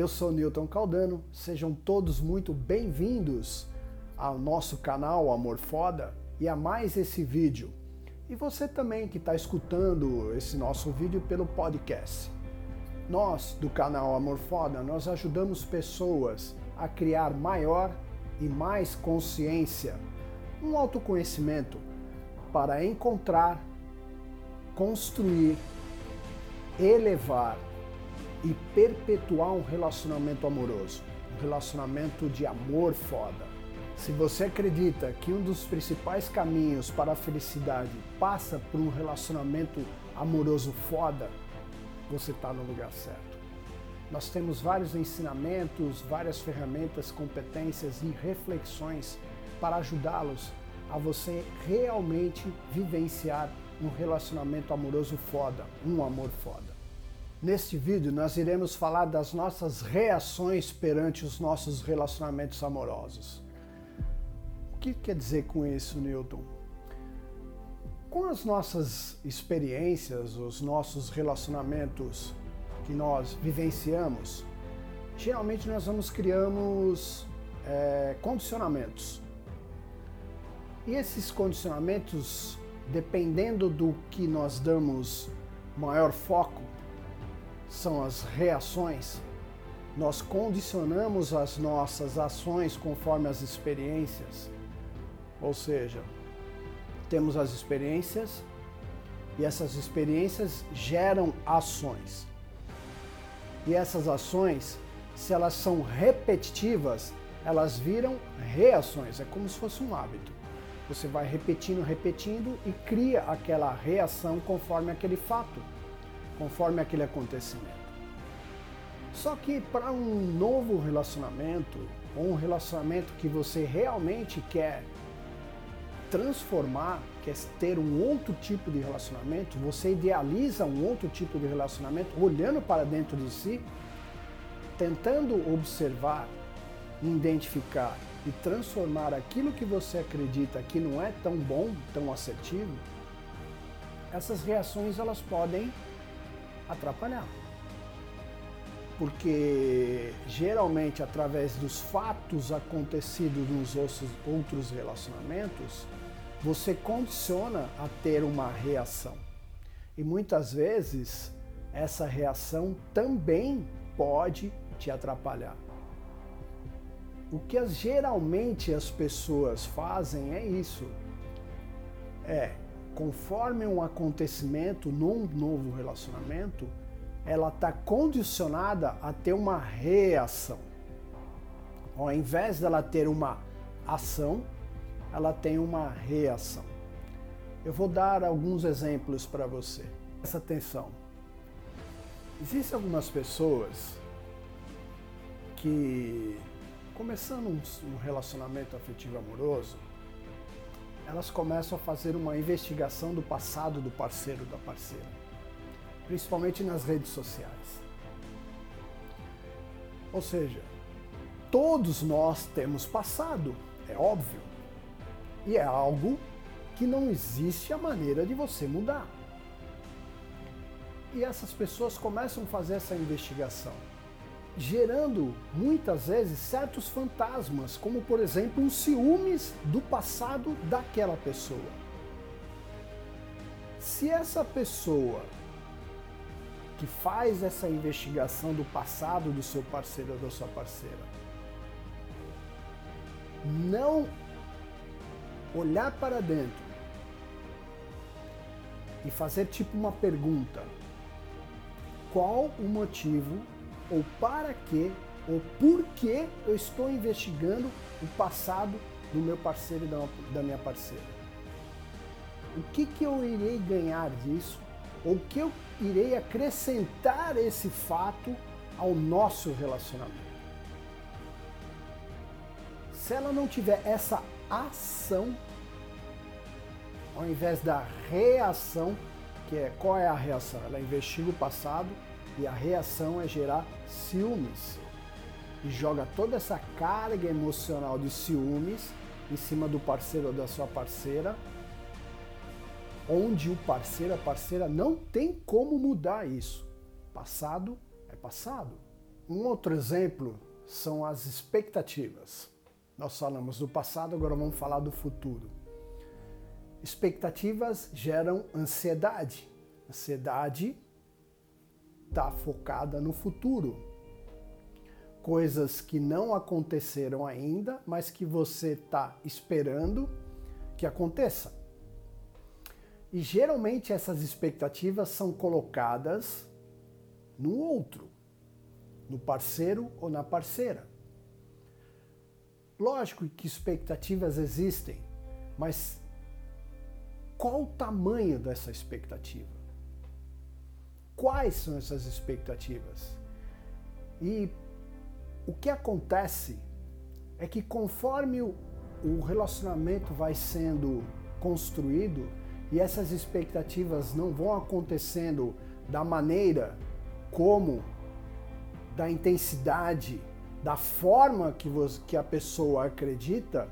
Eu sou Newton Caldano, sejam todos muito bem-vindos ao nosso canal Amor Foda e a mais esse vídeo. E você também que está escutando esse nosso vídeo pelo podcast. Nós, do canal Amor Foda, nós ajudamos pessoas a criar maior e mais consciência, um autoconhecimento para encontrar, construir, elevar e perpetuar um relacionamento amoroso, um relacionamento de amor foda. Se você acredita que um dos principais caminhos para a felicidade passa por um relacionamento amoroso foda, você está no lugar certo. Nós temos vários ensinamentos, várias ferramentas, competências e reflexões para ajudá-los a você realmente vivenciar um relacionamento amoroso foda, um amor foda. Neste vídeo nós iremos falar das nossas reações perante os nossos relacionamentos amorosos. O que quer dizer com isso, Newton? Com as nossas experiências, os nossos relacionamentos que nós vivenciamos, geralmente nós vamos criamos é, condicionamentos. E esses condicionamentos, dependendo do que nós damos maior foco, são as reações. Nós condicionamos as nossas ações conforme as experiências. Ou seja, temos as experiências e essas experiências geram ações. E essas ações, se elas são repetitivas, elas viram reações. É como se fosse um hábito. Você vai repetindo, repetindo e cria aquela reação conforme aquele fato conforme aquele acontecimento. Só que para um novo relacionamento, ou um relacionamento que você realmente quer transformar, quer ter um outro tipo de relacionamento, você idealiza um outro tipo de relacionamento olhando para dentro de si, tentando observar, identificar e transformar aquilo que você acredita que não é tão bom, tão assertivo, essas reações elas podem atrapalhar. Porque geralmente, através dos fatos acontecidos nos outros relacionamentos, você condiciona a ter uma reação. E muitas vezes, essa reação também pode te atrapalhar. O que as, geralmente as pessoas fazem é isso. É conforme um acontecimento num novo relacionamento, ela está condicionada a ter uma reação. Ao invés dela ter uma ação, ela tem uma reação. Eu vou dar alguns exemplos para você. Presta atenção. Existem algumas pessoas que, começando um relacionamento afetivo amoroso, elas começam a fazer uma investigação do passado do parceiro da parceira, principalmente nas redes sociais. Ou seja, todos nós temos passado, é óbvio, e é algo que não existe a maneira de você mudar. E essas pessoas começam a fazer essa investigação gerando muitas vezes certos fantasmas, como por exemplo os ciúmes do passado daquela pessoa. Se essa pessoa que faz essa investigação do passado do seu parceiro ou da sua parceira não olhar para dentro e fazer tipo uma pergunta: qual o motivo ou para que ou por que eu estou investigando o passado do meu parceiro e da, minha parceira. O que, que eu irei ganhar disso? Ou o que eu irei acrescentar esse fato ao nosso relacionamento? Se ela não tiver essa ação, ao invés da reação, que é qual é a reação? Ela investiga o passado e a reação é gerar ciúmes. E joga toda essa carga emocional de ciúmes em cima do parceiro ou da sua parceira, onde o parceiro, a parceira não tem como mudar isso. Passado é passado. Um outro exemplo são as expectativas. Nós falamos do passado, agora vamos falar do futuro. Expectativas geram ansiedade. Ansiedade está focada no futuro. Coisas que não aconteceram ainda, mas que você está esperando que aconteça. E geralmente essas expectativas são colocadas no outro, no parceiro ou na parceira. Lógico que expectativas existem, mas qual o tamanho dessa expectativa? Quais são essas expectativas? E o que acontece é que conforme o, relacionamento vai sendo construído e essas expectativas não vão acontecendo da maneira como, da intensidade, da forma que, você, que a pessoa acredita,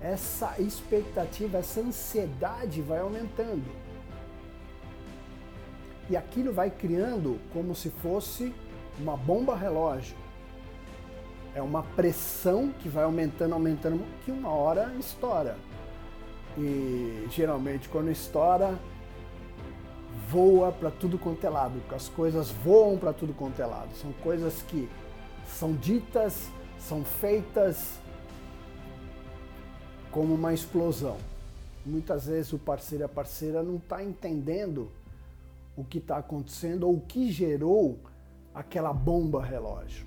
essa expectativa, essa ansiedade vai aumentando. E aquilo vai criando como se fosse uma bomba relógio. É uma pressão que vai aumentando, aumentando, que uma hora estoura. E geralmente quando estoura, voa para tudo quanto é lado. As coisas voam para tudo quanto é lado. São coisas que são ditas, são feitas como uma explosão. Muitas vezes o parceiro e a parceira não está entendendo o que está acontecendo ou o que gerou aquela bomba relógio.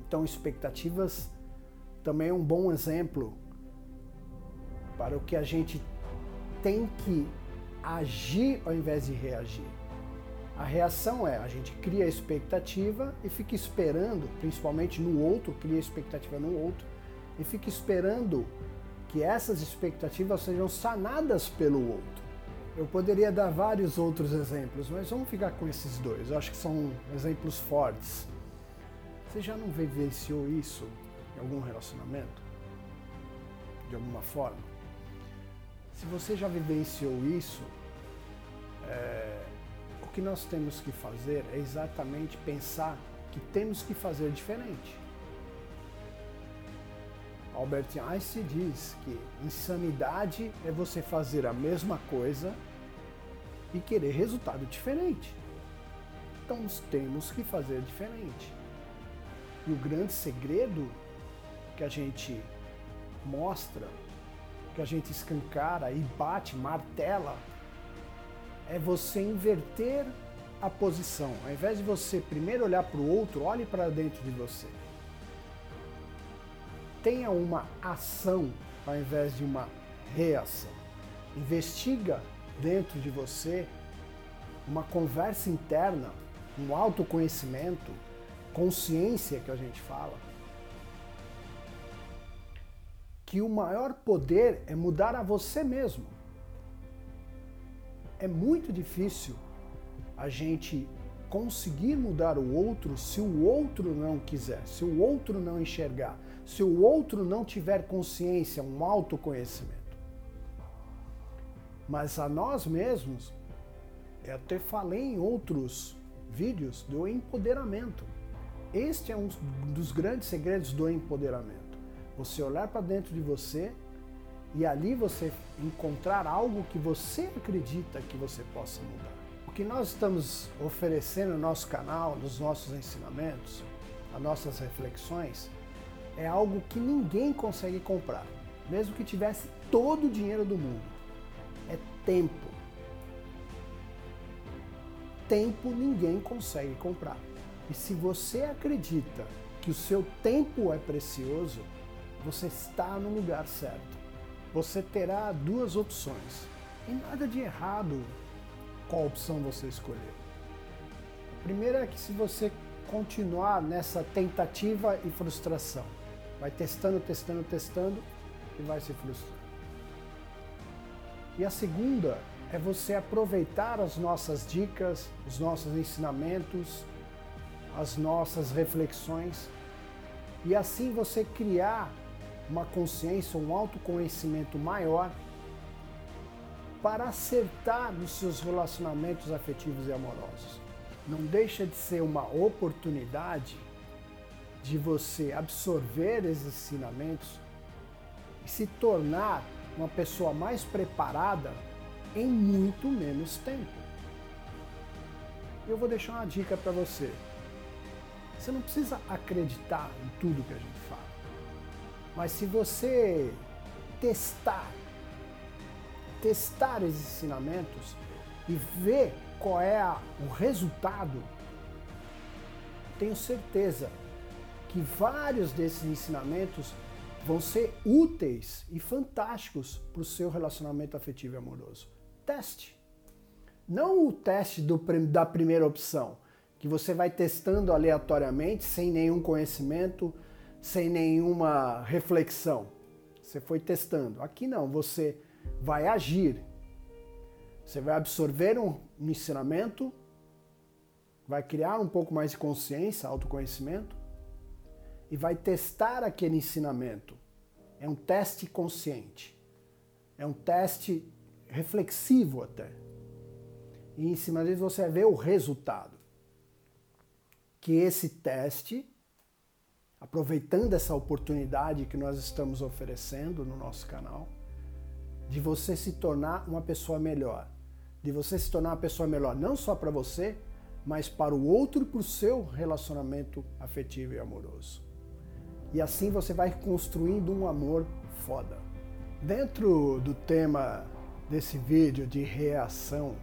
Então, expectativas também é um bom exemplo para o que a gente tem que agir ao invés de reagir. A reação é a gente cria a expectativa e fica esperando, principalmente no outro, cria expectativa no outro e fica esperando que essas expectativas sejam sanadas pelo outro. Eu poderia dar vários outros exemplos, mas vamos ficar com esses dois. Eu acho que são exemplos fortes. Você já não vivenciou isso em algum relacionamento? De alguma forma? Se você já vivenciou isso, é, que nós temos que fazer é exatamente pensar que temos que fazer diferente. Albert Einstein diz que insanidade é você fazer a mesma coisa e querer resultado diferente. Então temos que fazer diferente. E o grande segredo que a gente mostra, que a gente escancara e bate, martela é você inverter a posição. Ao invés de você primeiro olhar para o outro, olhe para dentro de você. Tenha uma ação ao invés de uma reação. Investiga dentro de você uma conversa interna, um autoconhecimento, consciência que a gente fala. Que o maior poder é mudar a você mesmo é muito difícil a gente conseguir mudar o outro se o outro não quiser, se o outro não enxergar, se o outro não tiver consciência, um autoconhecimento. Mas a nós mesmos, eu até falei em outros vídeos do empoderamento. Este é um dos grandes segredos do empoderamento. Você olhar para dentro de você e ali você encontrar algo que você acredita que você possa mudar. O que nós estamos oferecendo no nosso canal, nos nossos ensinamentos, as nossas reflexões, é algo que ninguém consegue comprar, mesmo que tivesse todo o dinheiro do mundo. É tempo. Tempo ninguém consegue comprar. E se você acredita que o seu tempo é precioso, você está no lugar certo você terá duas opções. E nada de errado qual opção você escolher. A primeira é que se você continuar nessa tentativa e frustração, vai testando, testando, testando e vai se frustrando. E a segunda é você aproveitar as nossas dicas, os nossos ensinamentos, as nossas reflexões e assim você criar uma consciência, um autoconhecimento maior para acertar nos seus relacionamentos afetivos e amorosos. não deixa de ser uma oportunidade de você absorver esses ensinamentos e se tornar uma pessoa mais preparada em muito menos tempo. Eu vou deixar uma dica para você. Você não precisa acreditar em tudo que a gente fala. Mas se você testar, testar esses ensinamentos e ver qual é a, o resultado, tenho certeza que vários desses ensinamentos vão ser úteis e fantásticos para o seu relacionamento afetivo e amoroso. Teste. Não o teste do, da primeira opção, que você vai testando aleatoriamente, sem nenhum conhecimento, sem nenhuma reflexão. Você foi testando. Aqui não, você vai agir. Você vai absorver um ensinamento, vai criar um pouco mais de consciência, autoconhecimento, e vai testar aquele ensinamento. É um teste consciente. É um teste reflexivo até. E em cima disso você ver o resultado. Que esse teste, aproveitando essa oportunidade que nós estamos oferecendo no nosso canal, de você se tornar uma pessoa melhor. De você se tornar uma pessoa melhor não só para você, mas para o outro e para o seu relacionamento afetivo e amoroso. E assim você vai construindo um amor foda. Dentro do tema desse vídeo de reação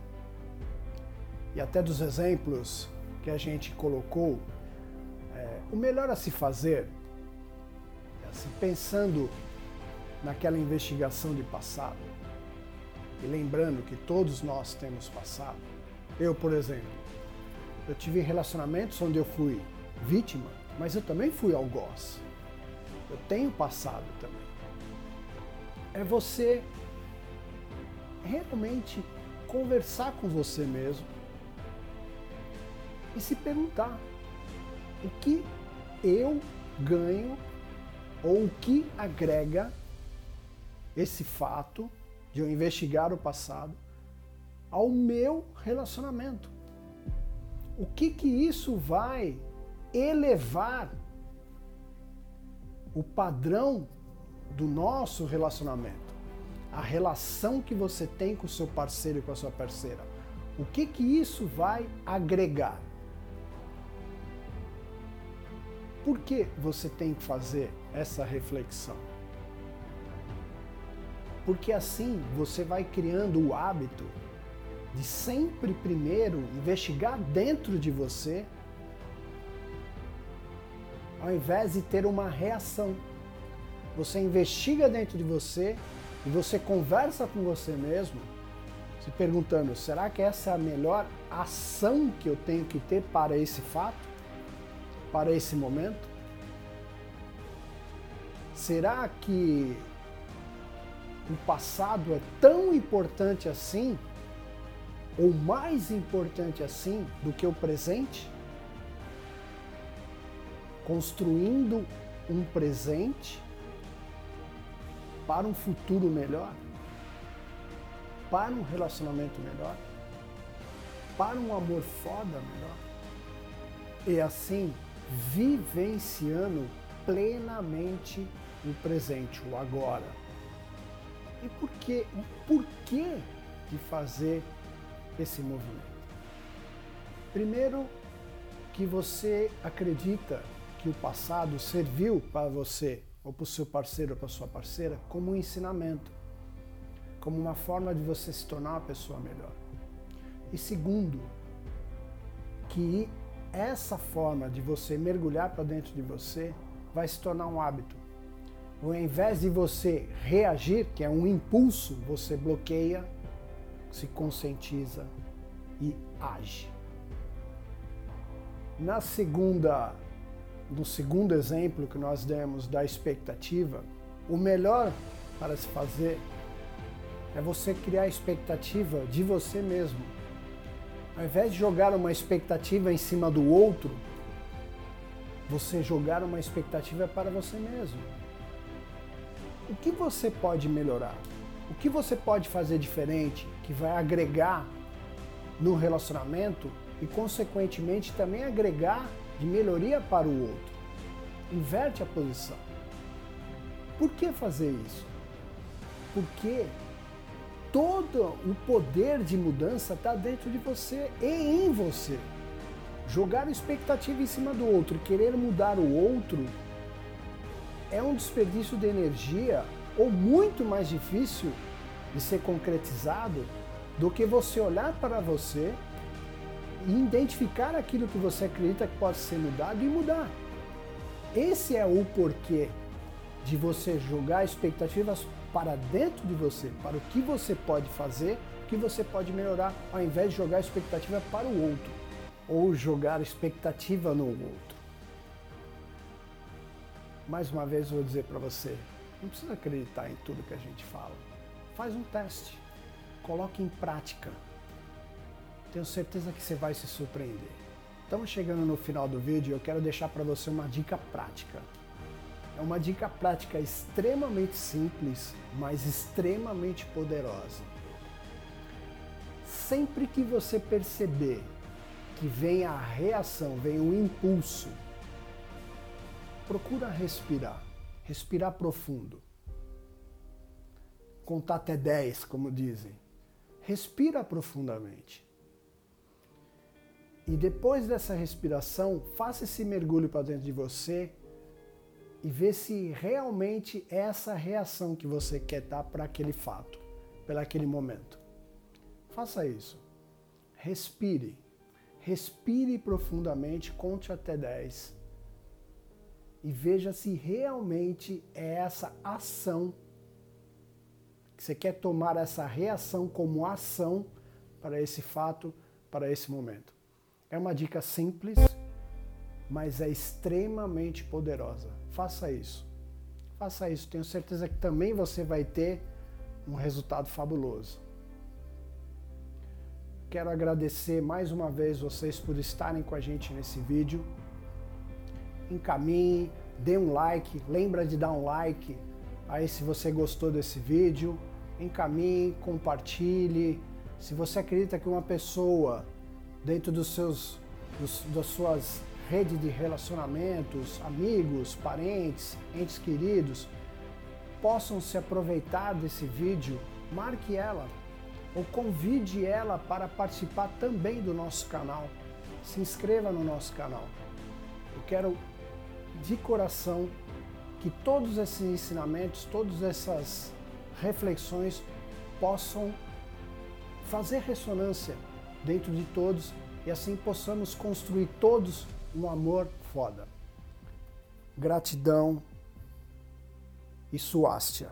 e até dos exemplos que a gente colocou, é, o melhor a se fazer, assim, pensando naquela investigação de passado, e lembrando que todos nós temos passado. Eu, por exemplo, eu tive relacionamentos onde eu fui vítima, mas eu também fui algoz. Eu tenho passado também. É você realmente conversar com você mesmo e se perguntar o que eu ganho ou o que agrega esse fato de eu investigar o passado ao meu relacionamento. O que que isso vai elevar o padrão do nosso relacionamento, a relação que você tem com o seu parceiro e com a sua parceira. O que que isso vai agregar? Por que você tem que fazer essa reflexão? Porque assim você vai criando o hábito de sempre primeiro investigar dentro de você ao invés de ter uma reação. Você investiga dentro de você e você conversa com você mesmo, se perguntando: será que essa é a melhor ação que eu tenho que ter para esse fato, para esse momento? Será que o passado é tão importante assim, ou mais importante assim, do que o presente? Construindo um presente para um futuro melhor, para um relacionamento melhor, para um amor foda melhor. E assim, vivenciando plenamente o presente, o agora. E por que, o porquê de fazer esse movimento? Primeiro, que você acredita que o passado serviu para você, ou para o seu parceiro ou para a sua parceira, como um ensinamento, como uma forma de você se tornar uma pessoa melhor. E segundo, que essa forma de você mergulhar para dentro de você vai se tornar um hábito. Ao invés de você reagir, que é um impulso, você bloqueia, se conscientiza e age. Na segunda do segundo exemplo que nós demos da expectativa, o melhor para se fazer é você criar expectativa de você mesmo. Ao invés de jogar uma expectativa em cima do outro, você jogar uma expectativa para você mesmo. O que você pode melhorar? O que você pode fazer diferente que vai agregar no relacionamento e, consequentemente, também agregar de melhoria para o outro. Inverte a posição. Por que fazer isso? Porque todo o poder de mudança está dentro de você e em você. Jogar expectativa em cima do outro, querer mudar o outro, é um desperdício de energia ou muito mais difícil de ser concretizado do que você olhar para você identificar aquilo que você acredita que pode ser mudado e mudar. Esse é o porquê de você jogar expectativas para dentro de você, para o que você pode fazer, o que você pode melhorar, ao invés de jogar expectativa para o outro ou jogar expectativa no outro. Mais uma vez eu vou dizer para você, não precisa acreditar em tudo que a gente fala. Faz um teste, coloque em prática. Tenho certeza que você vai se surpreender. Estamos chegando no final do vídeo e eu quero deixar para você uma dica prática. É uma dica prática extremamente simples, mas extremamente poderosa. Sempre que você perceber que vem a reação, vem o impulso, procura respirar, respirar profundo. Contar até 10, como dizem. Respira profundamente. E depois dessa respiração, faça esse mergulho para dentro de você e vê se realmente é essa reação que você quer dar para aquele fato, para aquele momento. Faça isso. Respire. Respire profundamente, conte até 10 e veja se realmente é essa ação que você quer tomar essa reação como ação para esse fato, para esse momento. É uma dica simples, mas é extremamente poderosa. Faça isso. Faça isso. Tenho certeza que também você vai ter um resultado fabuloso. Quero agradecer mais uma vez vocês por estarem com a gente nesse vídeo. Encaminhe, dê um like, lembra de dar um like aí se você gostou desse vídeo. Encaminhe, compartilhe. Se você acredita que uma pessoa dentro dos seus dos, das suas redes de relacionamentos, amigos, parentes, entes queridos, possam se aproveitar desse vídeo, marque ela ou convide ela para participar também do nosso canal. Se inscreva no nosso canal. Eu quero de coração que todos esses ensinamentos, todas essas reflexões possam fazer ressonância dentro de todos e assim possamos construir todos um amor foda. Gratidão e suástia.